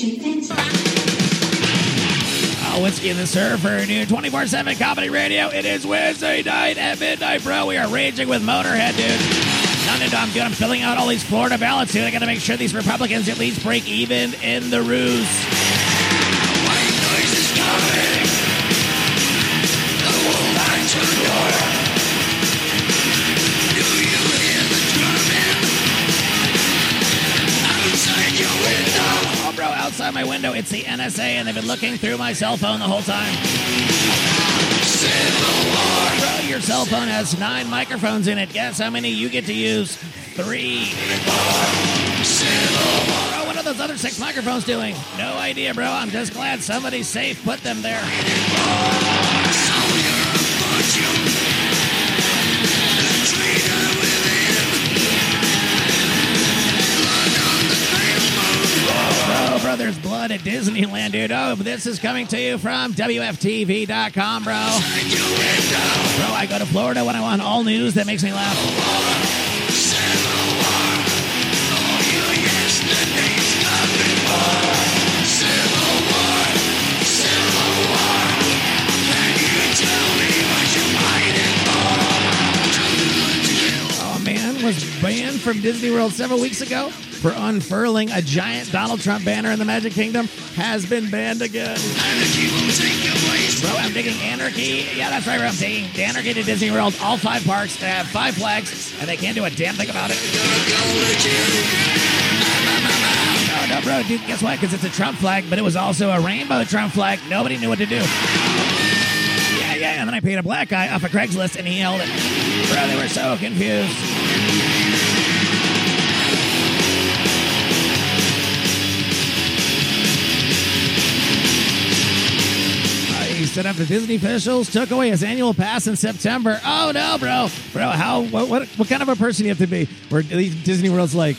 Oh, Whiskey and the Surfer, new 24 7 comedy radio. It is Wednesday night at midnight, bro. We are raging with Motorhead, dude. None of I'm good. I'm filling out all these Florida ballots, dude. I gotta make sure these Republicans at least break even in the ruse. Outside my window, it's the NSA, and they've been looking through my cell phone the whole time. Bro, your cell phone has nine microphones in it. Guess how many you get to use? Three. Bro, what are those other six microphones doing? No idea, bro. I'm just glad somebody safe put them there. At Disneyland, dude. Oh, this is coming to you from WFTV.com, bro. Bro, I go to Florida when I want all news that makes me laugh. Oh, man was banned from Disney World several weeks ago for unfurling a giant Donald Trump banner in the Magic Kingdom has been banned again. Bro, I'm digging anarchy. Yeah, that's right, bro. I'm digging anarchy to Disney World. All five parks have five flags, and they can't do a damn thing about it. No, no, bro, dude, guess what? Because it's a Trump flag, but it was also a rainbow Trump flag. Nobody knew what to do. Yeah, yeah, and then I paid a black guy off of Craigslist, and he held it. Bro, they were so confused. Said after Disney officials took away his annual pass in September. Oh no, bro, bro, how what what, what kind of a person you have to be? Where Disney World's like,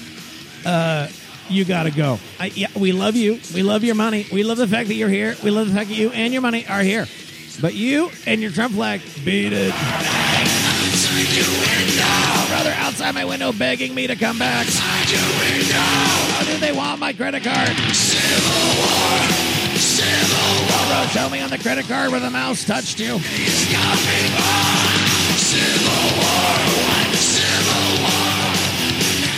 uh, you gotta go. I, yeah, we love you. We love your money. We love the fact that you're here. We love the fact that you and your money are here. But you and your Trump flag, beat it. Oh, brother, outside my window begging me to come back. Oh, do they want my credit card? Oh, bro, show me on the credit card where the mouse touched you.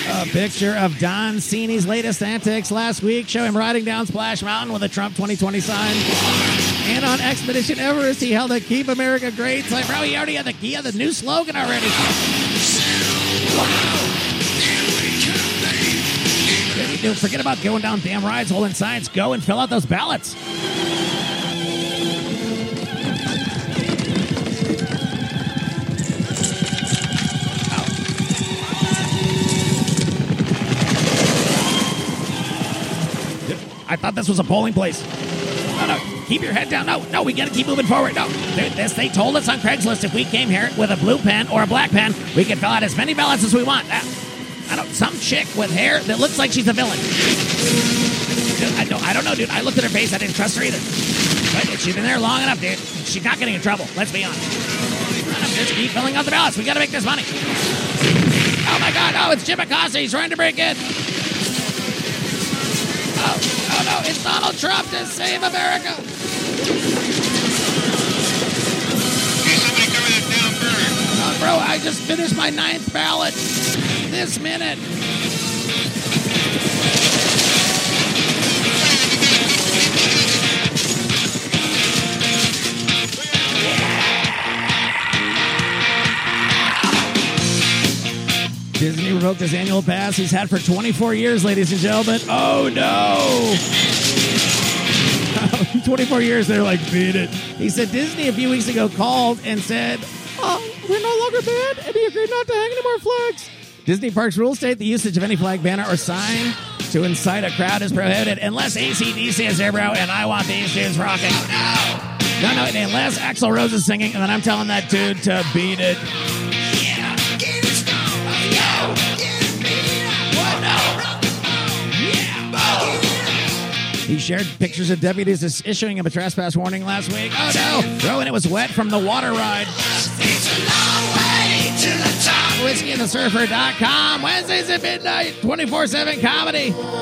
A picture of Don Cini's latest antics last week show him riding down Splash Mountain with a Trump 2020 sign. And on Expedition Everest, he held a Keep America Great sign. Bro, he already had the, he had the new slogan already. Dude, forget about going down damn rides holding signs. Go and fill out those ballots. I thought this was a polling place. No, no, keep your head down. No, no, we gotta keep moving forward. No, this they told us on Craigslist if we came here with a blue pen or a black pen, we could fill out as many ballots as we want. Ah. I don't, some chick with hair that looks like she's a villain. I don't, I don't know, dude. I looked at her face. I didn't trust her either. But she's been there long enough, dude. She's not getting in trouble. Let's be honest. Just keep filling out the ballots. We gotta make this money. Oh my God! Oh, it's Jim Acosta. He's trying to break in. Oh, oh no! It's Donald Trump to save America. Oh, bro, I just finished my ninth ballot this minute. Disney revoked his annual pass he's had for 24 years, ladies and gentlemen. Oh no! 24 years, they're like, beat it. He said Disney a few weeks ago called and said, oh, we're no longer banned, and he agreed not to hang any more flags. Disney Parks rules state the usage of any flag, banner, or sign to incite a crowd is prohibited unless ACDC is there, bro, and I want these dudes rocking. No, no, no, unless Axl Rose is singing, and then I'm telling that dude to beat it. Oh, he shared pictures of deputies issuing him a trespass warning last week. Oh no! Bro, and it was wet from the water ride. WhiskeyandtheSurfer.com. Wednesdays at midnight, 24 7 comedy.